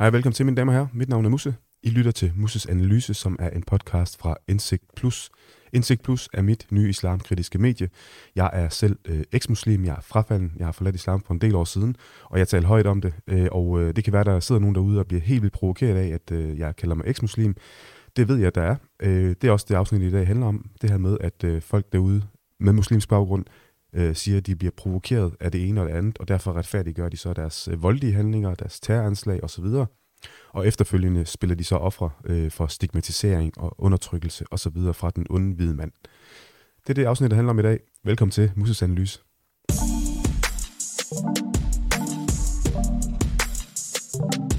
Hej og velkommen til, mine damer og herrer. Mit navn er Musse. I lytter til Musses Analyse, som er en podcast fra Indsigt Plus. Indsigt Plus er mit nye islamkritiske medie. Jeg er selv øh, eksmuslim, jeg er frafalden, jeg har forladt islam for en del år siden, og jeg taler højt om det. Øh, og øh, det kan være, der sidder nogen derude og bliver helt vildt provokeret af, at øh, jeg kalder mig eksmuslim. Det ved jeg, der er. Øh, det er også det afsnit i dag handler om. Det her med, at øh, folk derude med muslimsk baggrund øh, siger, at de bliver provokeret af det ene og det andet, og derfor retfærdiggør de så deres øh, voldelige handlinger, deres terroranslag osv., og efterfølgende spiller de så ofre øh, for stigmatisering og undertrykkelse osv. fra den onde hvide mand. Det er det afsnit, der handler om i dag. Velkommen til Muses Analyse. Og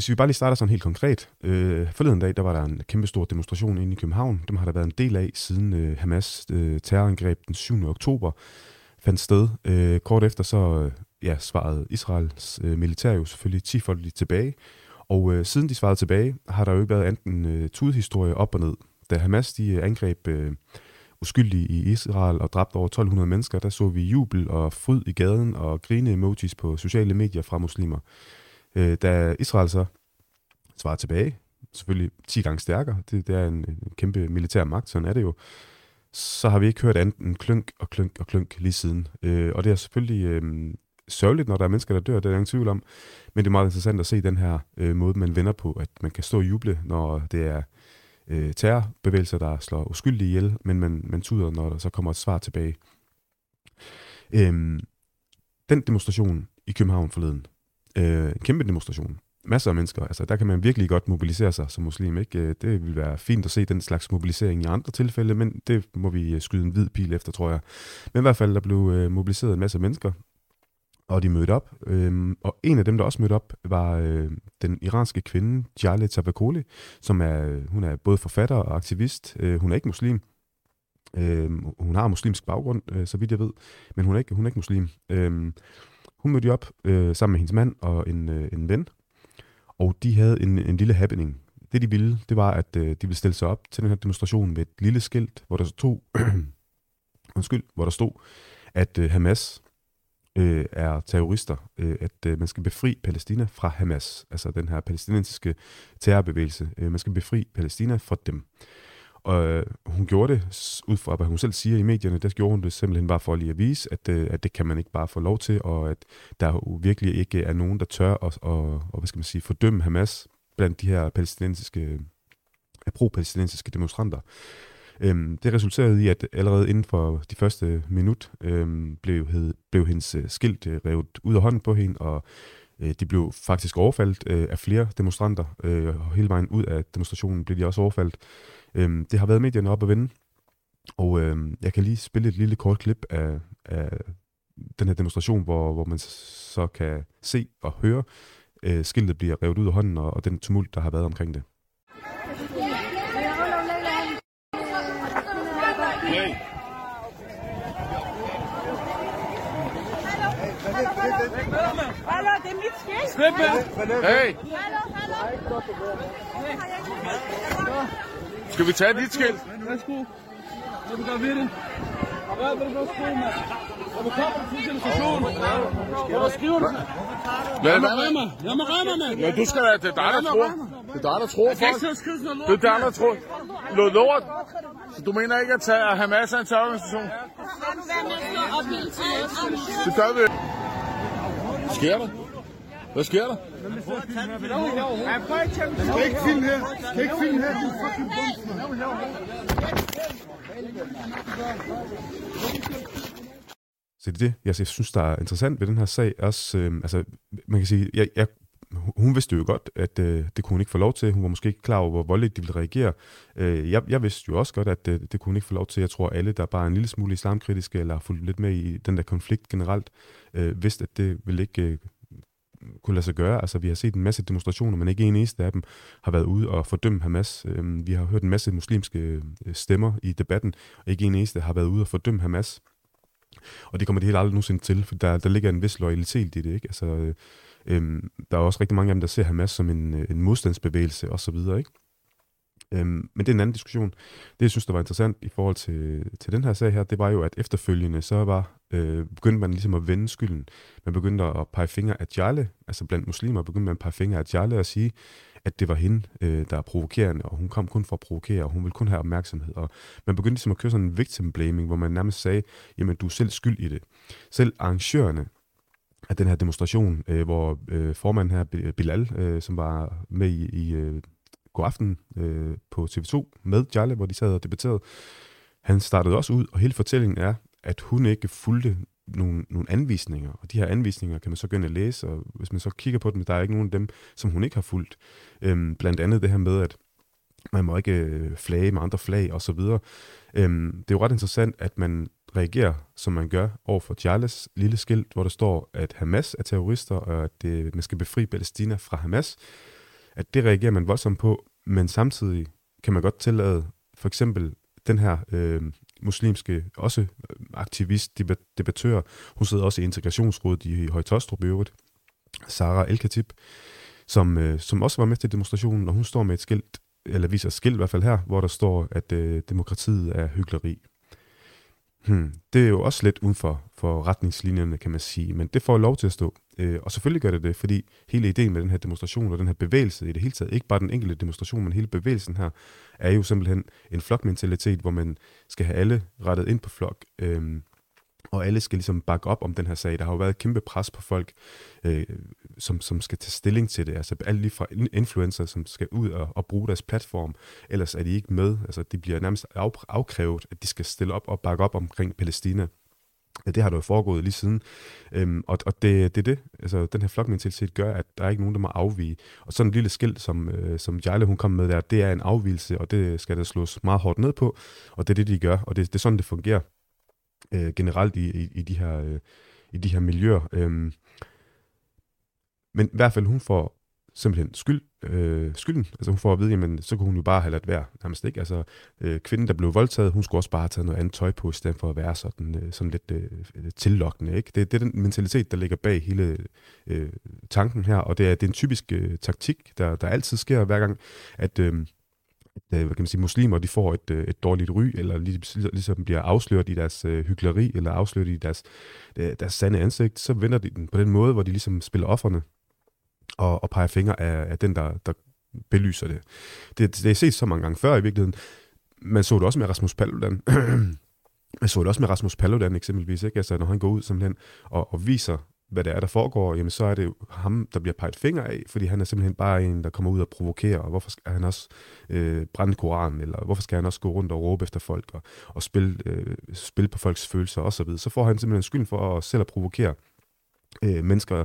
hvis vi bare lige starter sådan helt konkret. Øh, forleden dag, der var der en kæmpe stor demonstration inde i København. Dem har der været en del af siden øh, Hamas øh, terrorangreb den 7. oktober fandt sted. Øh, kort efter så øh, ja, svarede Israels øh, militær jo selvfølgelig 10 folk tilbage. Og øh, siden de svarede tilbage, har der jo ikke været enten øh, tudhistorie op og ned. Da Hamas de øh, angreb øh, uskyldige i Israel og dræbte over 1200 mennesker, der så vi jubel og fryd i gaden og grine emojis på sociale medier fra muslimer. Øh, da Israel så svarede tilbage, selvfølgelig 10 gange stærkere, det, det er en, en kæmpe militær magt, sådan er det jo, så har vi ikke hørt andet end klønk og klønk og klønk lige siden. Øh, og det er selvfølgelig øh, sørgeligt, når der er mennesker, der dør, det er der ingen tvivl om. Men det er meget interessant at se den her øh, måde, man vender på, at man kan stå og juble, når det er øh, terrorbevægelser, der slår uskyldige ihjel, men man, man tuder, når der så kommer et svar tilbage. Øh, den demonstration i København forleden, øh, kæmpe demonstration, masser af mennesker. Altså, der kan man virkelig godt mobilisere sig som muslim. Ikke? Øh, det vil være fint at se den slags mobilisering i andre tilfælde, men det må vi øh, skyde en hvid pil efter, tror jeg. Men i hvert fald, der blev øh, mobiliseret en masse mennesker, og de mødte op. Øhm, og en af dem, der også mødte op, var øh, den iranske kvinde, Jale Tabakoli, som er, hun er både forfatter og aktivist. hun er ikke muslim. Øhm, hun har muslimsk baggrund, så vidt jeg ved, men hun er ikke, hun er ikke muslim. Øhm, hun mødte op øh, sammen med hendes mand og en, øh, en ven, og de havde en, en lille happening. Det de ville, det var, at øh, de ville stille sig op til den her demonstration med et lille skilt, hvor der stod, undskyld, hvor der stod, at øh, Hamas øh, er terrorister, øh, at øh, man skal befri Palæstina fra Hamas, altså den her palæstinensiske terrorbevægelse. Øh, man skal befri Palæstina fra dem. Og øh, hun gjorde det, ud fra hvad hun selv siger i medierne, der gjorde hun det simpelthen bare for lige at vise, at, øh, at det kan man ikke bare få lov til, og at der virkelig ikke er nogen, der tør at, og, og, hvad skal man sige, fordømme Hamas blandt de her palæstinensiske, pro-palæstinensiske demonstranter. Øhm, det resulterede i, at allerede inden for de første minut øhm, blev, hed, blev hendes øh, skilt øh, revet ud af hånden på hende, og Øh, de blev faktisk overfaldt øh, af flere demonstranter, og hele vejen ud af demonstrationen blev de også overfaldt. Øhm, det har været medierne op at vende, og øhm, jeg kan lige spille et lille kort klip af, af den her demonstration, hvor, hvor man så kan se og høre skiltet bliver revet ud af hånden, og, og den tumult, der har været omkring det. Hallo, det er mit skilt. Hey. Hallo, hallo. Skal vi tage dit skilt? Værsgo. Hvad vil du gøre ved det? Hvad vil du gøre sko med? Hvor kommer du til demonstrationen? Hvor skriver du? Lad mig mig. Lad mig mand. Ja, du skal da, det er dig, der tror. Det er dig, der tror folk. Det er dig, der tror. Noget lort. Så du mener ikke at tage at have masser af en terrororganisation? Det gør vi. Sker der? Hvad sker der? Skal ikke film her. Skal ikke film her. Du fucking Så det er det, jeg synes, der er interessant ved den her sag. Også, øh, altså, man kan sige, jeg, jeg, hun vidste jo godt, at øh, det kunne hun ikke få lov til. Hun var måske ikke klar over, hvor voldeligt de ville reagere. Øh, jeg, jeg vidste jo også godt, at øh, det kunne hun ikke få lov til. Jeg tror, alle, der bare er en lille smule islamkritiske, eller har fulgt lidt med i den der konflikt generelt, øh, vidste, at det ville ikke øh, kunne lade sig gøre. Altså, vi har set en masse demonstrationer, men ikke en eneste af dem har været ude og fordømme Hamas. Øh, vi har hørt en masse muslimske øh, stemmer i debatten, og ikke en eneste har været ude og fordømme Hamas. Og det kommer det helt aldrig nogensinde til, for der, der ligger en vis loyalitet i det. Ikke? Altså, øh, øhm, der er også rigtig mange af dem, der ser Hamas som en, øh, en modstandsbevægelse osv. Ikke? Øhm, men det er en anden diskussion. Det, jeg synes, der var interessant i forhold til, til den her sag her, det var jo, at efterfølgende, så var, øh, begyndte man ligesom at vende skylden. Man begyndte at pege fingre af Jale, altså blandt muslimer, begyndte man at pege fingre af Jale og sige, at det var hende, øh, der er provokerende, og hun kom kun for at provokere, og hun ville kun have opmærksomhed. Og man begyndte ligesom at køre sådan en victim blaming, hvor man nærmest sagde, jamen du er selv skyld i det. Selv arrangørerne af den her demonstration, øh, hvor øh, formanden her, Bilal, øh, som var med i, i øh, God Aften øh, på TV2 med Jale, hvor de sad og debatterede, han startede også ud, og hele fortællingen er, at hun ikke fulgte nogle, nogle anvisninger, og de her anvisninger kan man så gå ind og læse, og hvis man så kigger på dem, der er ikke nogen af dem, som hun ikke har fulgt. Øhm, blandt andet det her med, at man må ikke øh, flage med andre flag og så videre. Øhm, det er jo ret interessant, at man reagerer, som man gør, over for Charles lille skilt, hvor der står, at Hamas er terrorister, og at det, man skal befri Palæstina fra Hamas. At det reagerer man voldsomt på, men samtidig kan man godt tillade for eksempel den her øh, muslimske, også øh, aktivist, debattør, hun sidder også i integrationsrådet i Højtostrup i øvrigt, Sara El som, øh, som også var med til demonstrationen, og hun står med et skilt, eller viser et skilt i hvert fald her, hvor der står, at øh, demokratiet er hyggeleri. Hmm. Det er jo også lidt uden for, for retningslinjerne, kan man sige, men det får lov til at stå. Øh, og selvfølgelig gør det det, fordi hele ideen med den her demonstration og den her bevægelse i det hele taget, ikke bare den enkelte demonstration, men hele bevægelsen her, er jo simpelthen en flokmentalitet, hvor man skal have alle rettet ind på flok. Øh, og alle skal ligesom bakke op om den her sag. Der har jo været kæmpe pres på folk, øh, som, som skal tage stilling til det. Altså alle lige fra influencer, som skal ud og, og bruge deres platform. Ellers er de ikke med. Altså de bliver nærmest af, afkrævet, at de skal stille op og bakke op omkring Palæstina. Ja, det har der jo foregået lige siden. Øhm, og og det, det er det. Altså, den her flokmentalitet gør, at der er ikke nogen, der må afvige. Og sådan en lille skilt, som, øh, som Jale hun kom med der, det er en afvielse, og det skal der slås meget hårdt ned på. Og det er det, de gør, og det, det er sådan, det fungerer øh, generelt i, i, i, de her, øh, i de her miljøer. Øh, men i hvert fald, hun får simpelthen skyld, øh, skylden. Altså hun får at vide, jamen så kunne hun jo bare have ladt være, nærmest ikke. Altså øh, kvinden, der blev voldtaget, hun skulle også bare have taget noget andet tøj på, i stedet for at være sådan, øh, sådan lidt øh, tillokkende, ikke? Det, det er den mentalitet, der ligger bag hele øh, tanken her, og det er, det er en typisk øh, taktik, der, der altid sker hver gang, at øh, Øh, hvad kan man sige, muslimer de får et, øh, et dårligt ry, eller ligesom bliver afsløret i deres øh, hyggeleri, eller afsløret i deres, øh, deres sande ansigt, så vender de den på den måde, hvor de ligesom spiller offerne, og, og peger fingre af, af den, der, der belyser det. det. Det er set så mange gange før i virkeligheden. Man så det også med Rasmus Paludan. Man så det også med Rasmus Paludan eksempelvis, ikke? Altså, når han går ud simpelthen og, og viser hvad det er, der foregår, jamen så er det ham, der bliver peget fingre af, fordi han er simpelthen bare en, der kommer ud og provokerer, og hvorfor skal han også øh, brænde Koranen, eller hvorfor skal han også gå rundt og råbe efter folk, og, og spille, øh, spille på folks følelser osv., så, så får han simpelthen skylden for at selv at provokere øh, mennesker.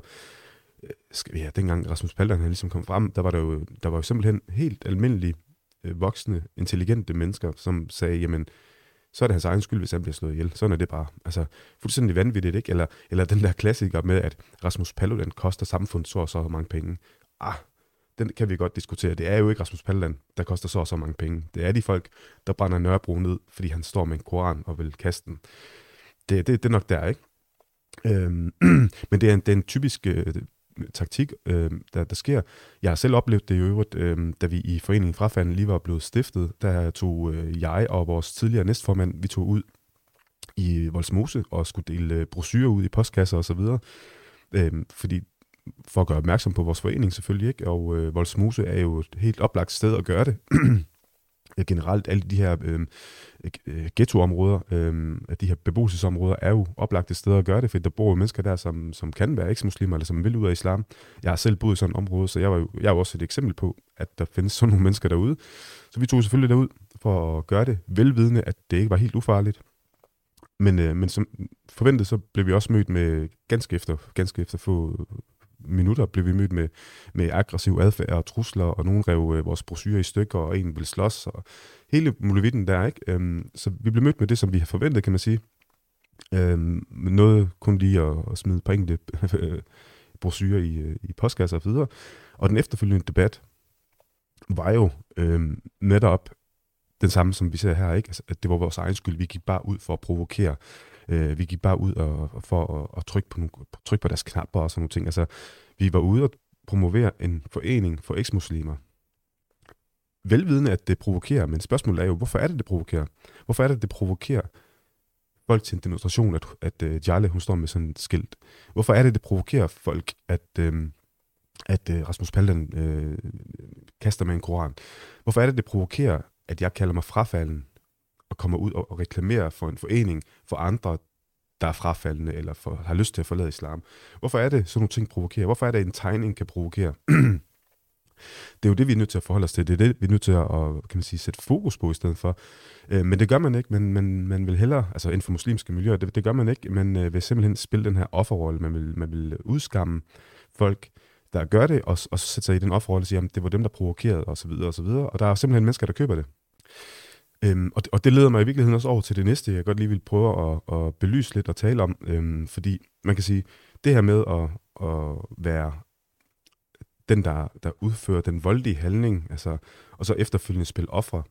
Øh, skal, ja, dengang Rasmus Paludan han ligesom kom frem, der var der jo, der var jo simpelthen helt almindelige, øh, voksne, intelligente mennesker, som sagde, jamen, så er det hans egen skyld, hvis han bliver slået ihjel. Sådan er det bare. Altså, fuldstændig vanvittigt, ikke? Eller, eller den der klassiker med, at Rasmus Paludan koster samfundet så og så mange penge. Ah, den kan vi godt diskutere. Det er jo ikke Rasmus Paludan, der koster så og så mange penge. Det er de folk, der brænder Nørrebro ned, fordi han står med en koran og vil kaste den. Det, det, det er nok der, ikke? Øhm, men det er en, det er en typisk øh, taktik, øh, der, der sker. Jeg har selv oplevet det i øvrigt, øh, da vi i Foreningen Frafanden lige var blevet stiftet, der tog øh, jeg og vores tidligere næstformand, vi tog ud i Volsmose og skulle dele øh, brosyrer ud i postkasser osv., øh, fordi for at gøre opmærksom på vores forening selvfølgelig, ikke? og øh, Volsmose er jo et helt oplagt sted at gøre det. Øh, generelt alle de her øhm, øh, ghettoområder, øh, de her beboelsesområder, er jo oplagte steder at gøre det, for der bor jo mennesker der, som, som kan være eksmuslimer, eller som vil ud af islam. Jeg har selv boet i sådan et område, så jeg var jo, jeg var også et eksempel på, at der findes sådan nogle mennesker derude. Så vi tog selvfølgelig derud for at gøre det, velvidende, at det ikke var helt ufarligt. Men, øh, men som forventet, så blev vi også mødt med ganske efter, ganske efter få minutter blev vi mødt med, med aggressiv adfærd og trusler, og nogen rev øh, vores brosyrer i stykker, og en ville slås, og hele muligheden der, ikke? Øhm, så vi blev mødt med det, som vi har forventet, kan man sige. Øhm, noget kun lige at, at smide på enkelte øh, brosyrer i, øh, i postkasser og videre. Og den efterfølgende debat var jo øhm, netop den samme, som vi ser her, ikke? Altså, at det var vores egen skyld. Vi gik bare ud for at provokere. Øh, vi gik bare ud og, for at, og trykke, på nogle, trykke på deres knapper og sådan nogle ting. Altså, vi var ude og promovere en forening for eksmuslimer. velvidende, at det provokerer, men spørgsmålet er jo, hvorfor er det, det provokerer? Hvorfor er det, det provokerer folk til en demonstration, at, at øh, uh, Jale, hun står med sådan et skilt? Hvorfor er det, det provokerer folk, at, uh, at uh, Rasmus Paludan uh, kaster med en koran? Hvorfor er det, det provokerer, at jeg kalder mig frafalden og kommer ud og, og reklamerer for en forening for andre, der er frafaldende eller for, har lyst til at forlade islam? Hvorfor er det, sådan nogle ting provokerer? Hvorfor er det, at en tegning kan provokere? Det er jo det, vi er nødt til at forholde os til. Det er det, vi er nødt til at kan man sige, sætte fokus på i stedet for. Øh, men det gør man ikke. Men man, man vil hellere, altså inden for muslimske miljøer, det, det gør man ikke. Man øh, vil simpelthen spille den her offerrolle. Man vil, man vil udskamme folk, der gør det, og, og sætte sig i den offerrolle og sige, at det var dem, der provokerede, og så videre, og så videre. Og der er simpelthen mennesker, der køber det. Øhm, og, det, og det leder mig i virkeligheden også over til det næste, jeg godt lige vil prøve at, at belyse lidt og tale om. Øhm, fordi man kan sige, det her med at, at være den, der, der udfører den voldelige handling, altså, og så efterfølgende spille ofre,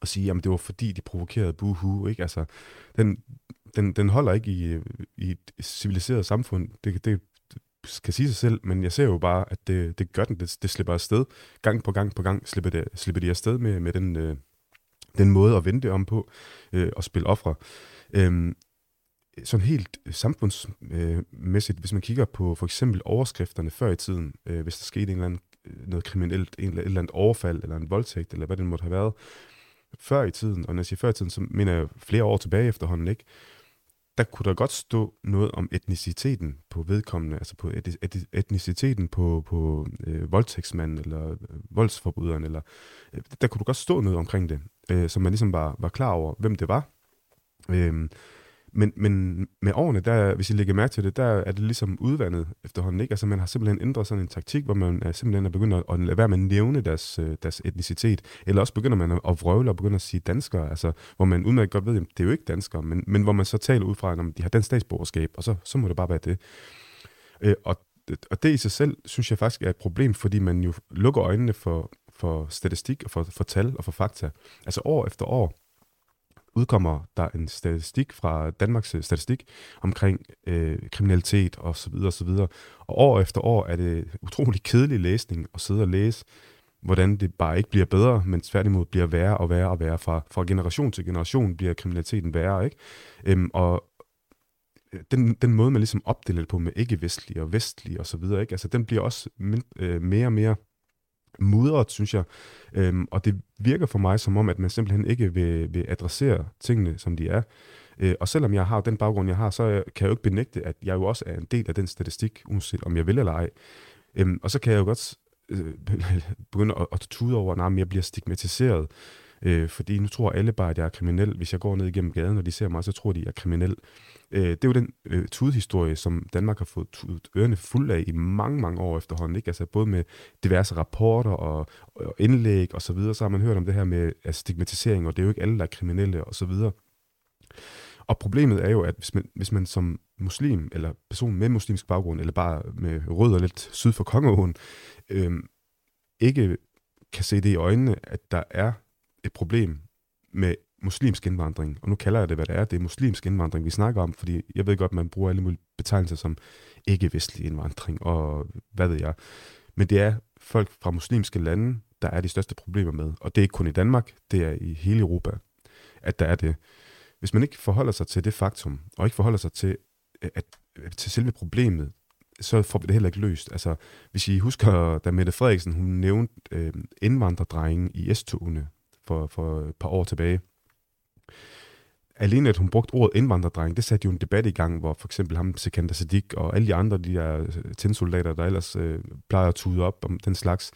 og sige, at det var fordi, de provokerede buhu, ikke? Altså, den, den, den holder ikke i, i et civiliseret samfund. Det, det kan sige sig selv, men jeg ser jo bare, at det, det gør den. Det, det slipper afsted. Gang på gang på gang slipper, det, slipper de afsted med, med den, øh, den måde at vente om på øh, og spille ofre. Øhm, sådan helt samfundsmæssigt, hvis man kigger på for eksempel overskrifterne før i tiden, øh, hvis der skete en eller anden, øh, noget kriminelt, en, et eller andet overfald, eller en voldtægt, eller hvad det måtte have været, før i tiden, og når jeg siger før i tiden, så mener jeg flere år tilbage efterhånden, ikke? der kunne der godt stå noget om etniciteten på vedkommende, altså på etniciteten på, på øh, voldtægtsmanden eller øh, voldsforbryderen, eller, øh, der kunne du godt stå noget omkring det, øh, så man ligesom var, var klar over, hvem det var. Øh, men, men med årene, der, hvis I lægger mærke til det, der er det ligesom udvandet efterhånden. Ikke? Altså man har simpelthen ændret sådan en taktik, hvor man er simpelthen er begyndt at, at lade være med at nævne deres, øh, deres etnicitet. Eller også begynder man at vrøvle og begynder at sige danskere, altså, hvor man udmærket godt ved, at det er jo ikke danskere, men, men hvor man så taler ud fra, at de har dansk statsborgerskab, og så, så må det bare være det. Øh, og, og det i sig selv, synes jeg faktisk er et problem, fordi man jo lukker øjnene for, for statistik og for, for tal og for fakta. Altså år efter år, udkommer der en statistik fra Danmarks Statistik omkring øh, kriminalitet og så videre og så videre. Og år efter år er det utrolig kedelig læsning at sidde og læse, hvordan det bare ikke bliver bedre, men tværtimod bliver værre og værre og værre. Fra, fra generation til generation bliver kriminaliteten værre, ikke? Øhm, og øh, den, den måde, man ligesom opdeler det på med ikke-vestlige og vestlige og så videre, ikke? Altså, den bliver også øh, mere og mere mudret, synes jeg. Øhm, og det virker for mig som om, at man simpelthen ikke vil, vil adressere tingene, som de er. Øh, og selvom jeg har den baggrund, jeg har, så kan jeg jo ikke benægte, at jeg jo også er en del af den statistik, uanset om jeg vil eller ej. Øhm, og så kan jeg jo godt øh, begynde at, at tude over, at jeg bliver stigmatiseret. Øh, fordi nu tror alle bare, at jeg er kriminel. Hvis jeg går ned igennem gaden, og de ser mig, så tror de, at jeg er kriminel. Øh, det er jo den øh, tudhistorie, som Danmark har fået tudet ørerne fuld af i mange, mange år efterhånden. Ikke? Altså både med diverse rapporter og, og indlæg og så videre, så har man hørt om det her med altså, stigmatisering, og det er jo ikke alle, der er kriminelle og så videre. Og problemet er jo, at hvis man, hvis man som muslim, eller person med muslimsk baggrund, eller bare med rødder lidt syd for Kongeåen, øh, ikke kan se det i øjnene, at der er et problem med muslimsk indvandring. Og nu kalder jeg det, hvad det er. Det er muslimsk indvandring, vi snakker om, fordi jeg ved godt, man bruger alle mulige betegnelser som ikke-vestlig indvandring, og hvad ved jeg. Men det er folk fra muslimske lande, der er de største problemer med. Og det er ikke kun i Danmark, det er i hele Europa, at der er det. Hvis man ikke forholder sig til det faktum, og ikke forholder sig til, at, til selve problemet, så får vi det heller ikke løst. Altså, hvis I husker, da Mette Frederiksen hun nævnte øh, indvandrerdrengen i S-togene for, for et par år tilbage, alene at hun brugte ordet indvandrerdreng, det satte jo en debat i gang, hvor for eksempel ham, Sekander Sadik og alle de andre, de der øh, tændsoldater, der ellers øh, plejer at tude op om den slags,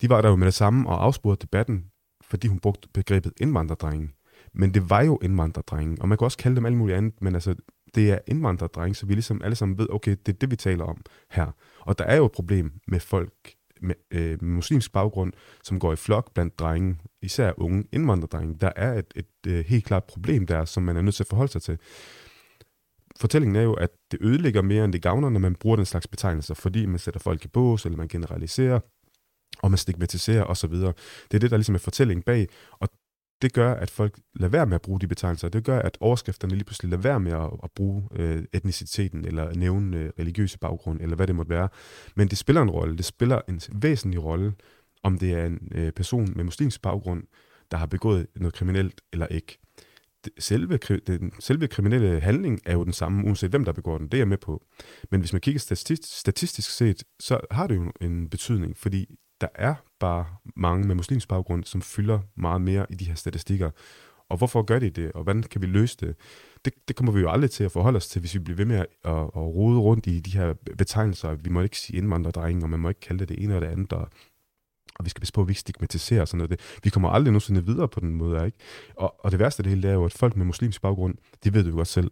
de var der jo med det samme og afspurgte debatten, fordi hun brugte begrebet indvandrerdreng. Men det var jo indvandrerdrenge, og man kan også kalde dem alt muligt andet, men altså, det er indvandrerdrenge, så vi ligesom alle sammen ved, okay, det er det, vi taler om her. Og der er jo et problem med folk, med, øh, muslimsk baggrund, som går i flok blandt drenge, især unge indvandrerdrenge. Der er et, et, et øh, helt klart problem der, som man er nødt til at forholde sig til. Fortællingen er jo, at det ødelægger mere, end det gavner, når man bruger den slags betegnelser, fordi man sætter folk i bås, eller man generaliserer, og man stigmatiserer osv. Det er det, der ligesom er fortællingen bag, og det gør, at folk lader være med at bruge de betegnelser. Det gør, at overskrifterne lige pludselig lader være med at, at bruge øh, etniciteten, eller nævne øh, religiøse baggrund, eller hvad det måtte være. Men det spiller en rolle. Det spiller en væsentlig rolle, om det er en øh, person med muslimsk baggrund, der har begået noget kriminelt eller ikke. Selve, den, selve kriminelle handling er jo den samme, uanset hvem der begår den. Det er jeg med på. Men hvis man kigger statistisk, statistisk set, så har det jo en betydning, fordi der er bare mange med muslimsk baggrund, som fylder meget mere i de her statistikker. Og hvorfor gør de det, og hvordan kan vi løse det? Det, det kommer vi jo aldrig til at forholde os til, hvis vi bliver ved med at, at, at rode rundt i de her betegnelser. Vi må ikke sige indvandrerdrenge, og man må ikke kalde det det ene og det andet, og, og vi skal passe på, at vi ikke stigmatiserer sådan noget. Vi kommer aldrig nogensinde videre på den måde, ikke? Og, og det værste af det hele, er jo, at folk med muslimsk baggrund, de ved det jo godt selv,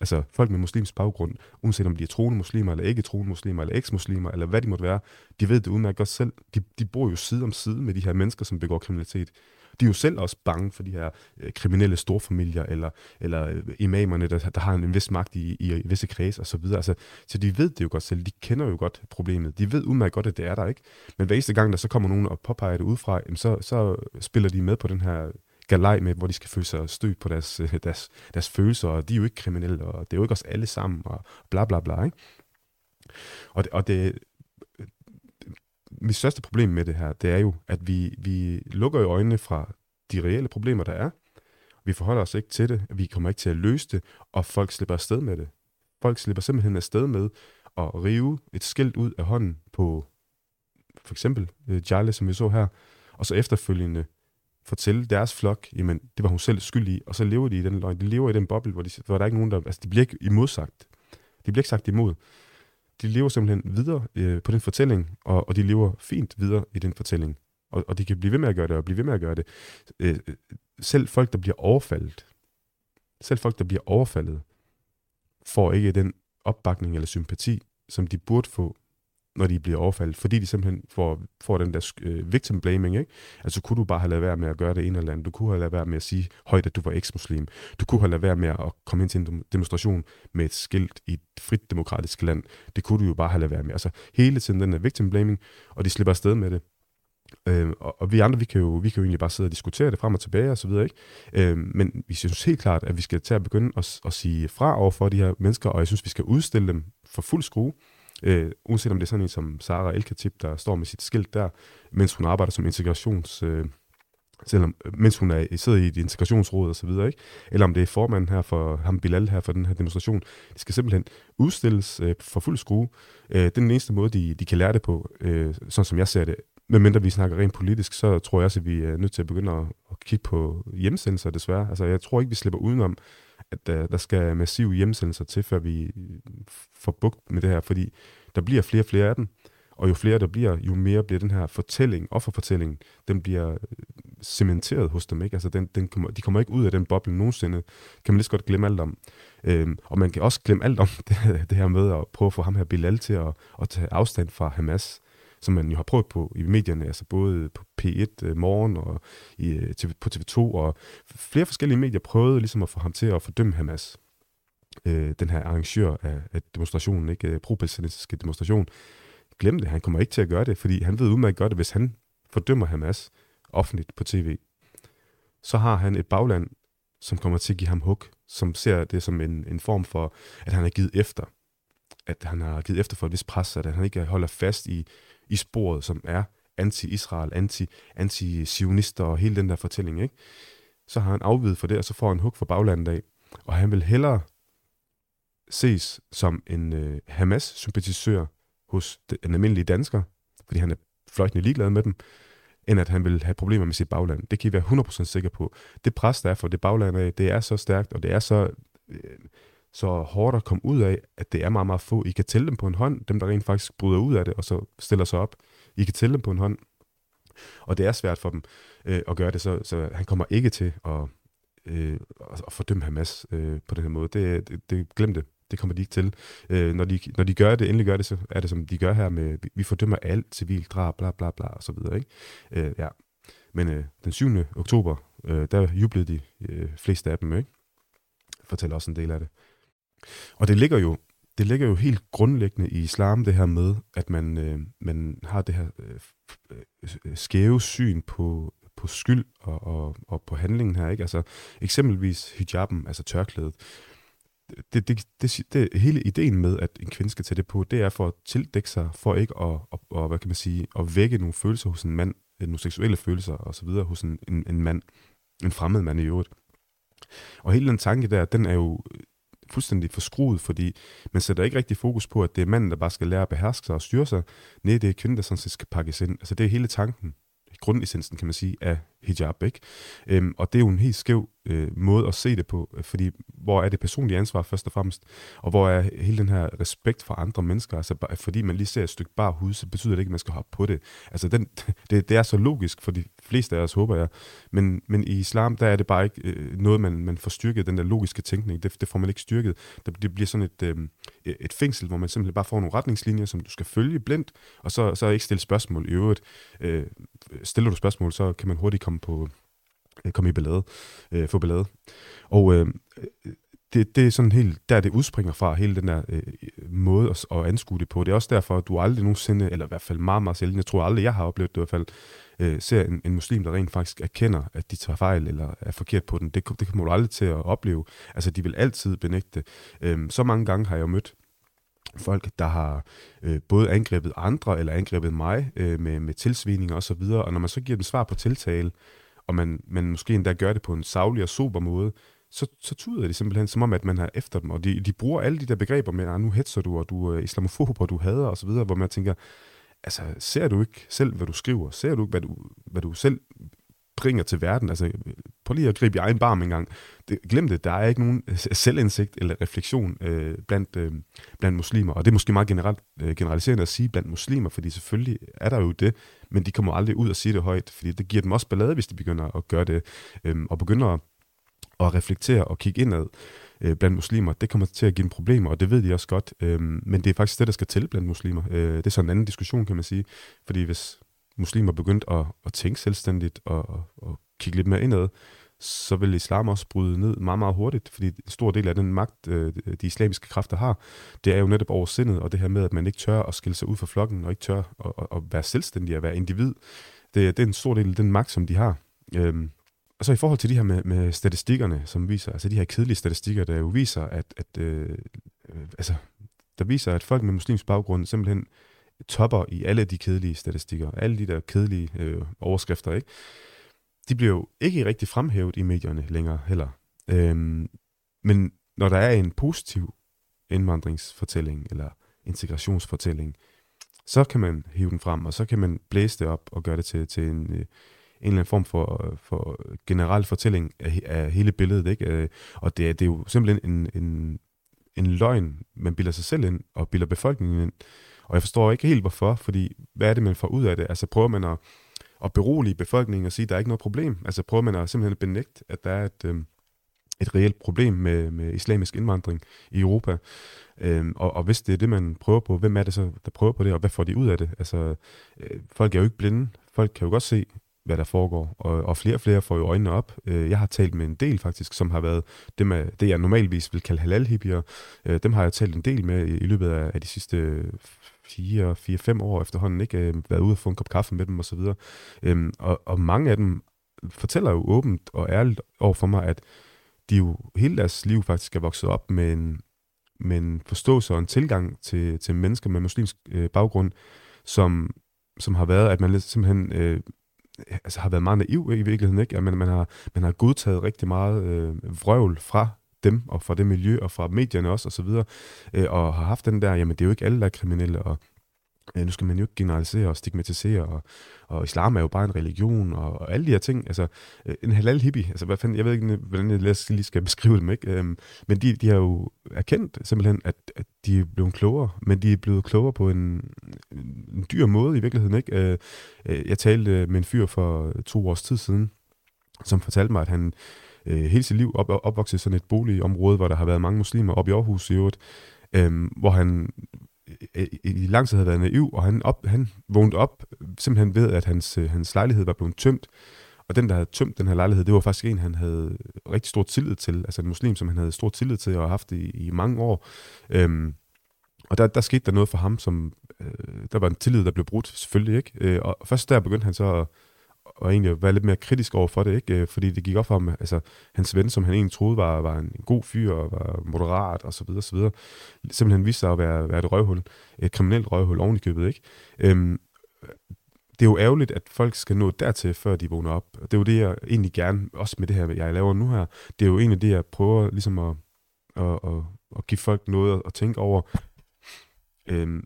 altså folk med muslimsk baggrund, uanset om de er troende muslimer, eller ikke troende muslimer, eller eksmuslimer, eller hvad de måtte være, de ved det udmærket godt selv. De, de bor jo side om side med de her mennesker, som begår kriminalitet. De er jo selv også bange for de her øh, kriminelle storfamilier, eller, eller øh, imamerne, der, der har en, en vis magt i, i, i visse kreds og så videre. Altså, så de ved det jo godt selv. De kender jo godt problemet. De ved udmærket godt, at det er der, ikke? Men hver eneste gang, der så kommer nogen og påpeger det udefra, jamen så, så spiller de med på den her galej med, hvor de skal føle sig stødt på deres, øh, deres, deres følelser, og de er jo ikke kriminelle, og det er jo ikke os alle sammen, og bla bla bla, ikke? Og det, og det, mit største problem med det her, det er jo, at vi, vi lukker jo øjnene fra de reelle problemer, der er. Vi forholder os ikke til det, vi kommer ikke til at løse det, og folk slipper afsted med det. Folk slipper simpelthen afsted med at rive et skilt ud af hånden på for eksempel øh, Charlie, som vi så her, og så efterfølgende fortælle deres flok, jamen, det var hun selv skyld i, og så lever de i den løgn. De lever i den boble, hvor, de, hvor der er ikke nogen, der... Altså, de bliver ikke imodsagt. De bliver ikke sagt imod. De lever simpelthen videre øh, på den fortælling, og, og de lever fint videre i den fortælling. Og, og de kan blive ved med at gøre det, og blive ved med at gøre det. Øh, øh selv folk, der bliver overfaldet, selv folk, der bliver overfaldet, får ikke den opbakning eller sympati, som de burde få når de bliver overfaldet, fordi de simpelthen får, får den der øh, victim blaming. Ikke? Altså kunne du bare have lavet være med at gøre det ene eller andet. Du kunne have lavet være med at sige højt, at du var eksmuslim, Du kunne have lavet være med at komme ind til en demonstration med et skilt i et frit demokratisk land. Det kunne du jo bare have lavet være med. Altså hele tiden den der victim blaming, og de slipper afsted med det. Øh, og, og vi andre, vi kan, jo, vi kan jo egentlig bare sidde og diskutere det frem og tilbage og så videre, ikke? Øh, men vi synes helt klart, at vi skal til at begynde at, at sige fra over for de her mennesker, og jeg synes, vi skal udstille dem for fuld skrue, Øh, uanset om det er sådan en som Sara Elkatip, der står med sit skilt der, mens hun arbejder som integrations... Øh, selvom, øh, mens hun er, sidder i et integrationsråd og så videre, ikke? eller om det er formanden her for ham Bilal her for den her demonstration. Det skal simpelthen udstilles øh, for fuld skrue. Øh, det er den eneste måde, de, de kan lære det på, øh, sådan som jeg ser det. Men mindre vi snakker rent politisk, så tror jeg også, at vi er nødt til at begynde at, at kigge på hjemsendelser desværre. Altså, jeg tror ikke, vi slipper udenom, at der, der skal massive hjemsendelser til, før vi øh, får bugt med det her, fordi der bliver flere og flere af dem, og jo flere der bliver, jo mere bliver den her fortælling, offerfortællingen, den bliver øh, cementeret hos dem. Ikke? Altså den, den kommer, de kommer ikke ud af den boble nogensinde. Kan man lige så godt glemme alt om. Øhm, og man kan også glemme alt om det, det her med at prøve at få ham her Bilal til at, at tage afstand fra Hamas som man jo har prøvet på i medierne, altså både på P1 øh, morgen og i, øh, på TV2, og flere forskellige medier prøvede ligesom at få ham til at fordømme Hamas, øh, den her arrangør af, af demonstrationen, ikke øh, pro-palæstinensiske demonstration. Glem det, han kommer ikke til at gøre det, fordi han ved udmærket godt, at hvis han fordømmer Hamas offentligt på tv, så har han et bagland, som kommer til at give ham hug, som ser det som en, en form for, at han er givet efter. At han har givet efter for et vis pres, at han ikke holder fast i i sporet, som er anti-Israel, anti, anti-sionister og hele den der fortælling, ikke? så har han afvidet for det, og så får han hug for baglandet af. Og han vil hellere ses som en øh, Hamas-sympatisør hos en almindelig dansker, fordi han er fløjtende ligeglad med dem, end at han vil have problemer med sit bagland. Det kan I være 100% sikker på. Det pres, der er for det bagland af, det er så stærkt, og det er så øh, så hårdt at komme ud af, at det er meget, meget få. I kan tælle dem på en hånd, dem der rent faktisk bryder ud af det, og så stiller sig op. I kan tælle dem på en hånd. Og det er svært for dem øh, at gøre det, så, så han kommer ikke til at, øh, at fordømme Hamas øh, på den her måde. Det, det, det glem det. Det kommer de ikke til. Øh, når, de, når de gør det, endelig gør det, så er det som de gør her med, vi fordømmer alt civil drab, bla bla bla, og så videre. Ikke? Øh, ja. Men øh, den 7. oktober, øh, der jublede de øh, fleste af dem, ikke? Fortæller også en del af det. Og det ligger jo det ligger jo helt grundlæggende i islam, det her med, at man, øh, man har det her øh, øh, skæve syn på, på skyld og, og, og på handlingen her. Ikke? Altså, eksempelvis hijaben, altså tørklædet. det, det, det, det, hele ideen med, at en kvinde skal tage det på, det er for at tildække sig, for ikke at, at, at, hvad kan man sige, at vække nogle følelser hos en mand, øh, nogle seksuelle følelser og så videre hos en, en, en mand, en fremmed mand i øvrigt. Og hele den tanke der, den er jo fuldstændig forskruet, fordi man sætter ikke rigtig fokus på, at det er manden, der bare skal lære at beherske sig og styre sig. Nej, det er kvinden, der sådan set skal pakkes ind. Altså det er hele tanken, grundessensen, kan man sige, af hijab. Ikke? Øhm, og det er jo en helt skæv øh, måde at se det på, øh, fordi hvor er det personlige ansvar først og fremmest, og hvor er hele den her respekt for andre mennesker, altså fordi man lige ser et stykke bar hud, så betyder det ikke, at man skal hoppe på det. Altså den, det, det er så logisk for de fleste af os, håber jeg, men, men i islam, der er det bare ikke øh, noget, man, man får styrket, den der logiske tænkning, det, det får man ikke styrket. Det, det bliver sådan et, øh, et fængsel, hvor man simpelthen bare får nogle retningslinjer, som du skal følge blindt, og så, så ikke stille spørgsmål i øvrigt. Øh, stiller du spørgsmål, så kan man hurtigt komme på øh, komme i ballade, øh, få ballade. Og øh, det, det er sådan helt, der det udspringer fra, hele den der øh, måde at, at anskue det på. Det er også derfor, at du aldrig nogensinde, eller i hvert fald meget, meget sjældent, jeg tror aldrig, jeg har oplevet det i hvert fald, øh, ser en, en muslim, der rent faktisk erkender, at de tager fejl eller er forkert på den. Det, det kommer du aldrig til at opleve. Altså, de vil altid benægte. Øh, så mange gange har jeg mødt folk, der har øh, både angrebet andre eller angrebet mig øh, med, med tilsvininger osv., og, og når man så giver dem svar på tiltale, og man, man måske endda gør det på en savlig og sober måde, så, så tyder det simpelthen som om, at man har efter dem, og de, de bruger alle de der begreber med, at nu hetser du, og du er islamofob, og du hader osv., hvor man tænker, altså ser du ikke selv, hvad du skriver? Ser du ikke, hvad du, hvad du selv bringer til verden. Altså, prøv lige at gribe i egen barm en gang. Det, glem det, der er ikke nogen øh, selvindsigt eller refleksion øh, blandt, øh, blandt muslimer. Og det er måske meget generelt, øh, generaliserende at sige blandt muslimer, fordi selvfølgelig er der jo det, men de kommer aldrig ud og siger det højt, fordi det giver dem også ballade, hvis de begynder at gøre det, øh, og begynder at, at reflektere og kigge indad øh, blandt muslimer. Det kommer til at give dem problemer, og det ved de også godt. Øh, men det er faktisk det, der skal til blandt muslimer. Øh, det er sådan en anden diskussion, kan man sige. Fordi hvis muslimer begyndte at, at tænke selvstændigt og, og, og kigge lidt mere indad, så vil islam også bryde ned meget, meget hurtigt, fordi en stor del af den magt, øh, de islamiske kræfter har, det er jo netop over sindet, og det her med, at man ikke tør at skille sig ud fra flokken, og ikke tør at, at, at være selvstændig, at være individ, det, det er en stor del af den magt, som de har. Øhm, og så i forhold til de her med, med statistikkerne, som viser, altså de her kedelige statistikker, der jo viser, at, at øh, øh, altså, der viser, at folk med muslimsk baggrund simpelthen topper i alle de kedelige statistikker, alle de der kedelige øh, overskrifter, ikke? De bliver jo ikke rigtig fremhævet i medierne længere heller. Øhm, men når der er en positiv indvandringsfortælling eller integrationsfortælling, så kan man hive den frem, og så kan man blæse det op og gøre det til, til en, øh, en eller anden form for, øh, for generel fortælling af, af hele billedet. Ikke? Øh, og det er, det er jo simpelthen en, en, en løgn, man bilder sig selv ind, og bilder befolkningen ind. Og jeg forstår ikke helt hvorfor, fordi hvad er det, man får ud af det? Altså prøver man at, at berolige befolkningen og sige, at der er ikke noget problem? Altså prøver man at simpelthen benægte, at der er et, øh, et reelt problem med, med islamisk indvandring i Europa? Øhm, og, og hvis det er det, man prøver på, hvem er det så, der prøver på det, og hvad får de ud af det? Altså, øh, folk er jo ikke blinde. Folk kan jo godt se, hvad der foregår, og, og flere og flere får jo øjnene op. Øh, jeg har talt med en del faktisk, som har været det, med, det jeg normalvis vil kalde halal øh, dem har jeg talt en del med i, i løbet af, af de sidste fire, fire, fem år efterhånden, ikke? Øh, været ude og få en kop kaffe med dem osv. Øhm, og, og mange af dem fortæller jo åbent og ærligt over for mig, at de jo hele deres liv faktisk er vokset op med en, med en forståelse og en tilgang til, til mennesker med muslimsk øh, baggrund, som, som har været, at man simpelthen øh, altså har været meget naiv i virkeligheden, ikke? At man, man, har, man har godtaget rigtig meget øh, vrøvl fra dem, og fra det miljø, og fra medierne også, og så videre, øh, og har haft den der, jamen det er jo ikke alle, der er kriminelle, og øh, nu skal man jo ikke generalisere og stigmatisere, og, og islam er jo bare en religion, og, og alle de her ting, altså øh, en halal hippie, altså hvad fanden, jeg ved ikke, hvordan jeg lige skal beskrive dem, ikke? Øhm, men de, de har jo erkendt simpelthen, at, at de er blevet klogere, men de er blevet klogere på en, en dyr måde i virkeligheden, ikke? Øh, øh jeg talte med en fyr for to års tid siden, som fortalte mig, at han øh, hele sit liv op, opvokset i sådan et boligområde, hvor der har været mange muslimer op i Aarhus i øvrigt, øh, hvor han øh, øh i lang tid havde været naiv, og han, op, han vågnede op simpelthen ved, at hans, øh, hans lejlighed var blevet tømt, og den, der havde tømt den her lejlighed, det var faktisk en, han havde rigtig stor tillid til, altså en muslim, som han havde stor tillid til og har haft i, i mange år. Øhm, og der, der skete der noget for ham, som, øh, der var en tillid, der blev brudt, selvfølgelig ikke. Øh, og først der begyndte han så at, og egentlig være lidt mere kritisk over for det, ikke? Øh, fordi det gik op for ham, altså hans ven, som han egentlig troede var, var en god fyr, og var moderat, og så videre, så videre, simpelthen viste sig at være, være et røvhul, et kriminelt røvhul oven i købet, ikke? Øhm, det er jo ærgerligt, at folk skal nå dertil, før de vågner op. Det er jo det, jeg egentlig gerne, også med det her, jeg laver nu her, det er jo egentlig det, jeg prøver ligesom at, at, at, at give folk noget at tænke over, øhm,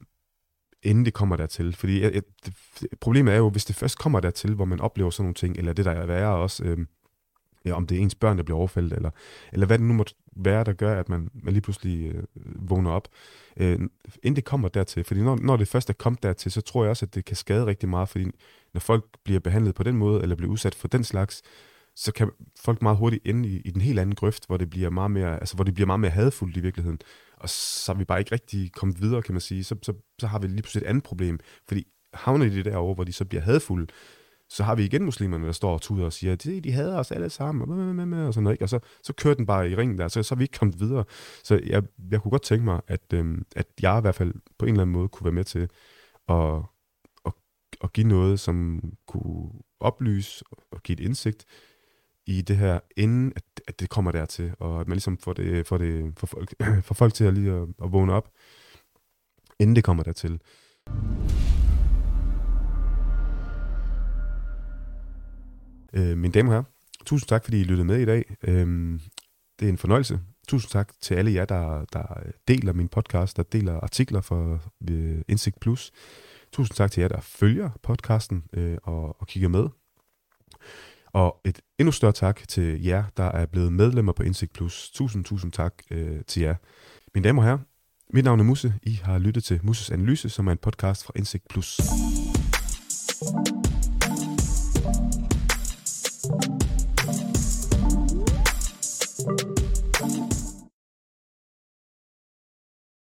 inden det kommer dertil. Fordi jeg, jeg, det, problemet er jo, hvis det først kommer dertil, hvor man oplever sådan nogle ting, eller det der er værre også, øh, ja, om det er ens børn, der bliver overfaldet, eller, eller hvad det nu måtte være, der gør, at man, man lige pludselig øh, vågner op, øh, inden det kommer dertil. Fordi når, når det først er kommet dertil, så tror jeg også, at det kan skade rigtig meget, fordi når folk bliver behandlet på den måde, eller bliver udsat for den slags, så kan folk meget hurtigt ende i, i den helt anden grøft, hvor det bliver meget mere, altså hvor det bliver meget mere hadfuldt i virkeligheden. Og så er vi bare ikke rigtig kommet videre, kan man sige. Så, så, så har vi lige pludselig et andet problem, fordi havner de derovre, hvor de så bliver hadfulde, så har vi igen muslimerne, der står og tuder og siger, de, de hader os alle sammen, og, og sådan noget, ikke? og så, så kører den bare i ringen der, så, så er vi ikke kommet videre. Så jeg, jeg kunne godt tænke mig, at, øhm, at jeg i hvert fald på en eller anden måde kunne være med til at, at, at give noget, som kunne oplyse og give et indsigt i det her, inden at, at det kommer dertil, og at man ligesom får, det, får, det, får, folk, får folk til at lige at, at vågne op, inden det kommer dertil. Øh, mine damer og herrer, tusind tak, fordi I lyttede med i dag. Øh, det er en fornøjelse. Tusind tak til alle jer, der, der deler min podcast, der deler artikler for øh, Indsigt Plus. Tusind tak til jer, der følger podcasten øh, og, og kigger med. Og et endnu større tak til jer, der er blevet medlemmer på Indsigt Plus. Tusind, tusind tak øh, til jer. Mine damer og herrer, mit navn er Musse. I har lyttet til Musses Analyse, som er en podcast fra Indsigt Plus. thank you